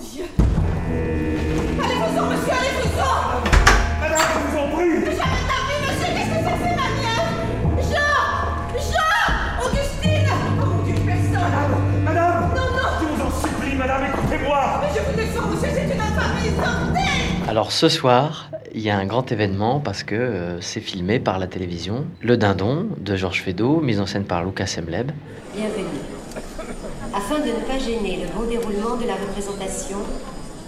Dieu. Allez-vous-en, monsieur, allez-vous-en. Madame, je vous en prie. Jamais la vie, monsieur, qu'est-ce que c'est que ces manières? Jean Jean Augustine. Oh mon Dieu, personne. Madame Madame. Non, non. Je vous en supplie, madame, écoutez-moi. Mais je vous défends, monsieur, c'est une infamie, sortez. Alors ce soir, il y a un grand événement parce que euh, c'est filmé par la télévision. Le Dindon de Georges Feydeau, mise en scène par Lucas Semleb. Bienvenue. De ne pas gêner le bon déroulement de la représentation,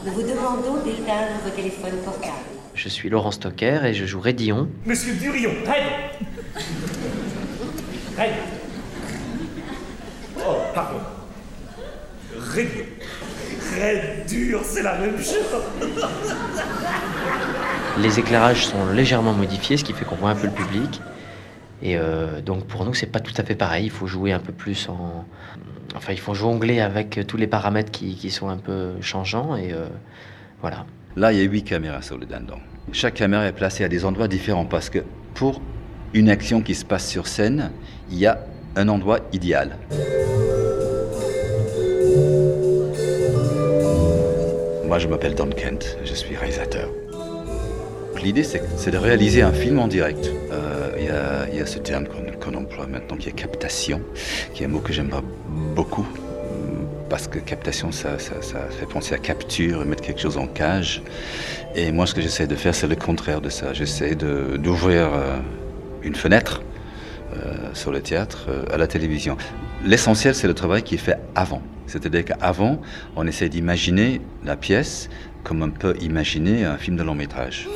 nous vous demandons d'éteindre vos téléphones portables. Je suis Laurent Stocker et je joue Rédillon. Monsieur Durion Red Red Oh, pardon. Red... Red dur, c'est la même chose Les éclairages sont légèrement modifiés, ce qui fait qu'on voit un peu le public. Et euh, donc pour nous, c'est pas tout à fait pareil. Il faut jouer un peu plus en. Enfin, il faut jongler avec tous les paramètres qui, qui sont un peu changeants. Et euh, voilà. Là, il y a huit caméras sur le dindon. Chaque caméra est placée à des endroits différents parce que pour une action qui se passe sur scène, il y a un endroit idéal. Moi, je m'appelle Don Kent, je suis réalisateur. L'idée, c'est de réaliser un film en direct. Euh, Il y, a- ce terme qu'on emploie maintenant qui est captation, qui est un mot que j'aime beaucoup. Parce que captation, ça, fait penser à capture, mettre quelque chose en cage. Et moi, ce que j'essaie de faire, c'est le contraire de ça. J'essaie d'ouvrir euh, une fenêtre euh, sur le théâtre euh, à la télévision. L'essentiel, c'est le travail qui est fait avant. C'est-à-dire qu'avant, on essaie d'imaginer la pièce comme on peut imaginer un film de long métrage.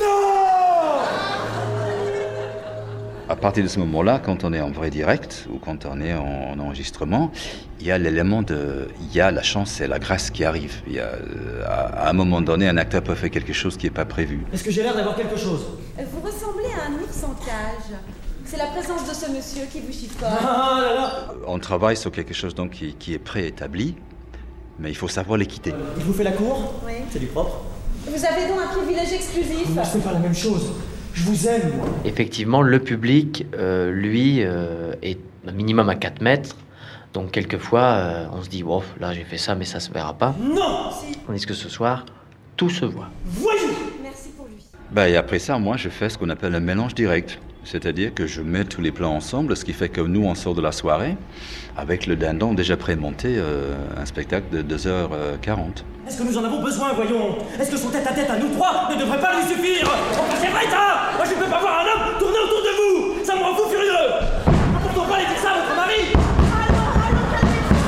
À partir de ce moment-là, quand on est en vrai direct ou quand on est en, en enregistrement, il y a l'élément de, il y a la chance et la grâce qui arrive. Il y a, euh, à, à un moment donné, un acteur peut faire quelque chose qui n'est pas prévu. Est-ce que j'ai l'air d'avoir quelque chose? Vous ressemblez à un ours en cage. C'est la présence de ce monsieur qui vous chiffonne. Ah là là On travaille sur quelque chose donc qui, qui est préétabli, mais il faut savoir l'équiter. Il vous fait la cour? Oui. C'est du propre Vous avez donc un privilège exclusif? Je fais pas la même chose. Je vous aime, moi. Effectivement, le public, euh, lui, euh, est un minimum à 4 mètres. Donc quelquefois, euh, on se dit, wow, là j'ai fait ça, mais ça se verra pas. Non Tandis que ce soir, tout se voit. Voyou Merci pour lui. Bah, et après ça, moi, je fais ce qu'on appelle un mélange direct. C'est-à-dire que je mets tous les plans ensemble, ce qui fait que nous, on sort de la soirée avec le dindon déjà prémonté, euh, un spectacle de 2h40. Est-ce que nous en avons besoin, voyons? Est-ce que son tête-à-tête à nous trois ne devrait pas lui suffire? Enfin, c'est vrai, ça! Moi, je ne peux pas voir un homme tourner autour de vous! Ça me rend fou furieux! Pourtant pas aller dire ça à votre mari!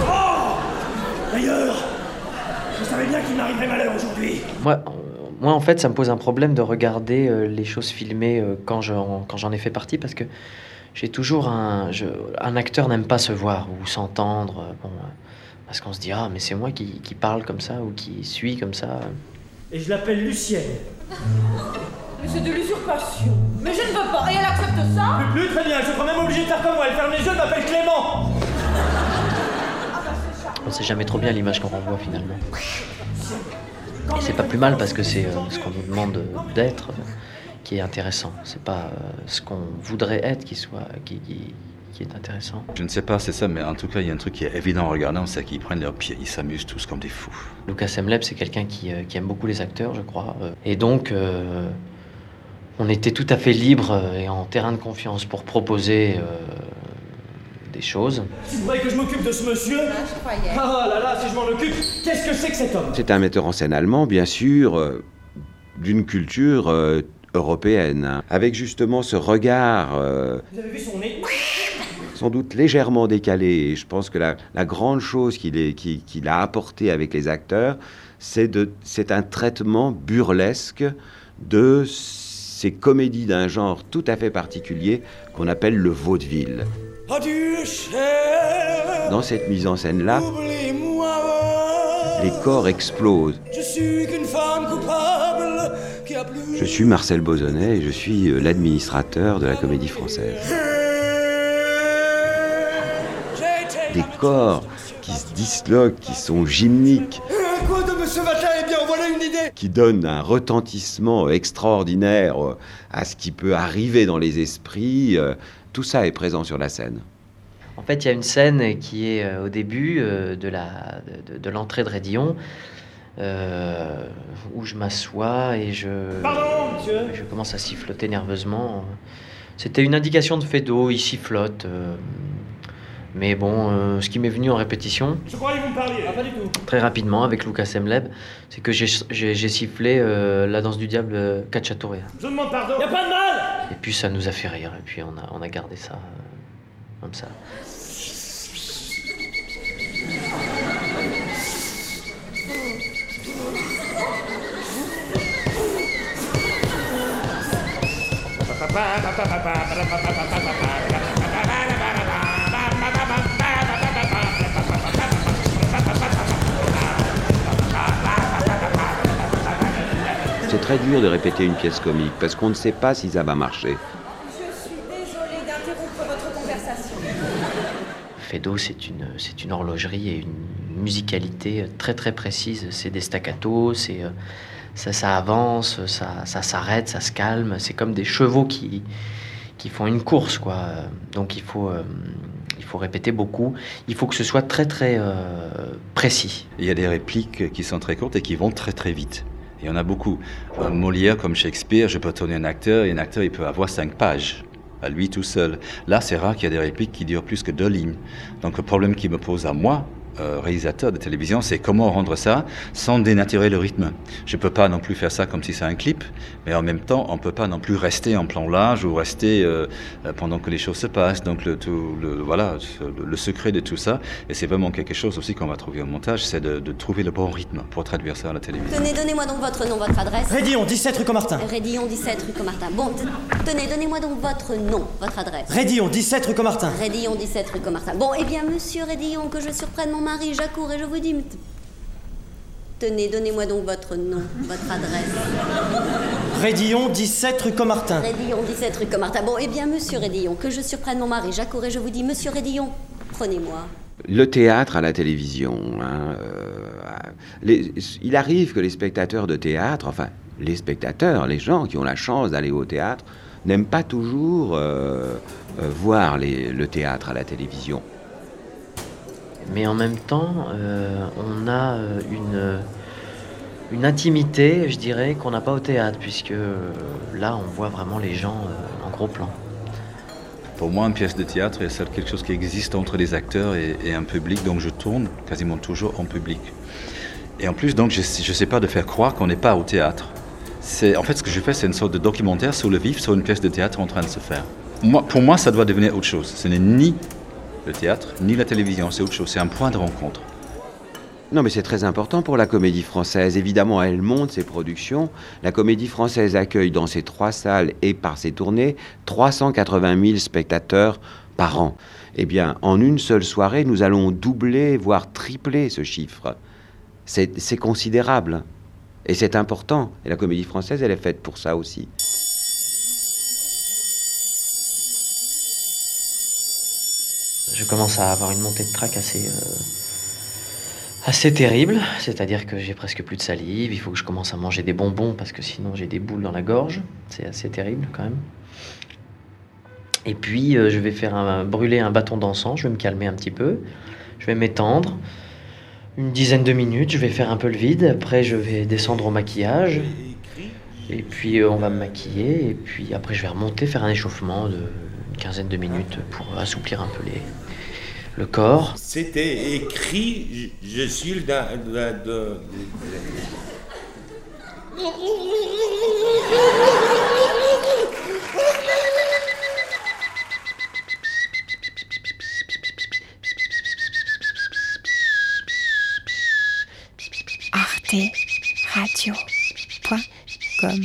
Oh! D'ailleurs, je savais bien qu'il m'arriverait malheur aujourd'hui. Moi, euh, moi, en fait, ça me pose un problème de regarder euh, les choses filmées euh, quand j'en quand j'en ai fait partie parce que j'ai toujours un. je- un acteur n'aime pas se voir ou s'entendre. euh, bon, parce qu'on se dit, ah, mais c'est moi qui, qui parle comme ça ou qui suis comme ça. Et je l'appelle Lucienne. Mais c'est de l'usurpation. Mais je ne veux pas. Et elle accepte ça Plus, plus, très bien, je serai même obligé de faire comme moi. Elle ferme les yeux, elle m'appelle Clément On sait jamais trop bien l'image qu'on renvoie finalement. Et c'est pas plus mal parce que c'est euh, ce qu'on nous demande d'être euh, qui est intéressant. C'est pas euh, ce qu'on voudrait être qui soit qui, qui, qui est intéressant. Je ne sais pas, c'est ça, mais en tout cas, il y a un truc qui est évident en regardant, c'est qu'ils prennent leurs pieds, ils s'amusent tous comme des fous. Lucas Semleb, c'est quelqu'un qui, qui aime beaucoup les acteurs, je crois. Et donc, euh, on était tout à fait libre et en terrain de confiance pour proposer euh, des choses. Tu voudrais que je m'occupe de ce monsieur Ah, je croyais. Ah là là, si je m'en occupe, qu'est-ce que c'est que cet homme? C'est un metteur en scène allemand, bien sûr, euh, d'une culture euh, européenne, hein, avec justement ce regard euh, Vous avez vu son nez? sans doute légèrement décalé. Et je pense que la, la grande chose qu'il a apporté avec les acteurs, c'est un traitement burlesque de ces comédies d'un genre tout à fait particulier qu'on appelle le vaudeville. Dans cette mise en scène-là, les corps explosent. Je suis qu'une femme coupable qui a plus Je suis Marcel Bozonnet et je suis euh, l'administrateur de la comédie française. Des corps qui se disloquent, qui sont gymniques, À quoi de monsieur matin Eh bien, voilà une idée qui donnent un retentissement extraordinaire euh, à ce qui peut arriver dans les esprits. Tout ça est présent sur la scène. En fait, il y a une scène qui est euh, au début euh, de la de, de- de l'entrée de Rédillon. euh, où je m'assois et je, Pardon, monsieur je commence à siffloter nerveusement. C'était une indication de Fedo, il sifflote. euh, mais bon, euh, ce qui m'est venu en répétition, Je croyais que vous me parliez. Ah, pas du tout. très rapidement, avec Lucas Emleb, c'est que j'ai- j'ai j'ai sifflé euh, La danse du diable Cacciatore. Je demande pardon. Y a pas de mal puis ça nous a fait rire, et puis on a, on a gardé ça euh, comme ça. Très dur de répéter une pièce comique parce qu'on ne sait pas si ça va marcher. Je suis désolée d'interrompre votre conversation. Fedo, c'est une, c'est une horlogerie et une musicalité très très précise. C'est des staccatos, c'est, euh, ça, ça avance, ça, ça s'arrête, ça se calme. C'est comme des chevaux qui, qui font une course, quoi. Donc il faut, euh, il faut répéter beaucoup. Il faut que ce soit très très euh, précis. Il y a des répliques qui sont très courtes et qui vont très très vite. Il y en a beaucoup. Molière, comme Shakespeare, je peux tourner un acteur et un acteur, il peut avoir cinq pages à lui tout seul. Là, c'est rare qu'il y ait des répliques qui durent plus que deux lignes. Donc le problème qui me pose à moi, euh, réalisateur de télévision, c'est comment rendre ça sans dénaturer le rythme. Je peux pas non plus faire ça comme si c'est un clip, mais en même temps, on peut pas non plus rester en plan large ou rester euh, euh, pendant que les choses se passent. Donc le, tout, le, voilà, le, le secret de tout ça, et c'est vraiment quelque chose aussi qu'on va trouver au montage, c'est de, de trouver le bon rythme pour traduire ça à la télévision. Tenez, donnez-moi donc votre nom, votre adresse. Rédillon, 17 rue Comartin. Rédillon 17 rue Comartin. Bon, tenez, donnez-moi donc votre nom, votre adresse. Rédillon, 17 rue Comartin. Rédillon 17 rue Comartin. Bon, eh bien, monsieur Rédillon, que je surprenne mon mari, j'accours et je vous dis. Tenez, donnez-moi donc votre nom, votre adresse. Rédillon, 17 rue Comartin. Rédillon 17 rue Comartin. Bon, eh bien, monsieur Rédillon, que je surprenne mon mari, j'accours et je vous dis, monsieur Rédillon, prenez-moi. Le théâtre à la télévision. hein, euh, les- il arrive que les spectateurs de théâtre, enfin les spectateurs, les gens qui ont la chance d'aller au théâtre, n'aiment pas toujours euh, euh, voir les- le théâtre à la télévision. Mais en même temps, euh, on a euh, une, une intimité, je dirais, qu'on n'a pas au théâtre, puisque euh, là, on voit vraiment les gens en gros plan. Pour moi, une pièce de théâtre, c'est quelque chose qui existe entre les acteurs et, un public, donc je tourne quasiment toujours en public. Et en plus, donc, je ne sais pas de faire croire qu'on n'est pas au théâtre. En fait, ce que je fais, c'est une sorte de documentaire sur le vif, sur une pièce de théâtre en train de se faire. Moi, pour moi, ça doit devenir autre chose. Ce n'est ni le théâtre, ni la télévision, c'est autre chose. C'est un point de rencontre. Non, mais c'est très important pour la comédie française. Évidemment, elle monte ses productions. La comédie française accueille dans ses trois salles et par ses tournées 380 000 spectateurs par an. Eh bien, en une seule soirée, nous allons doubler, voire tripler ce chiffre. C'est considérable. Et c'est important. Et la comédie française, elle est faite pour ça aussi. Je commence à avoir une montée de trac assez, euh, assez terrible, c'est-à-dire que j'ai presque plus de salive, il faut que je commence à manger des bonbons parce que sinon j'ai des boules dans la gorge, c'est assez terrible quand même. Et puis euh, je vais faire brûler un bâton d'encens, je vais me calmer un petit peu, je vais m'étendre, une dizaine de minutes, je vais faire un peu le vide, après je vais descendre au maquillage, et puis euh, on va me maquiller, et puis après je vais remonter, faire un échauffement de quinzaine de minutes pour assouplir un peu les, le corps. C'était écrit, je, je suis le... da- da- da- arteradio.com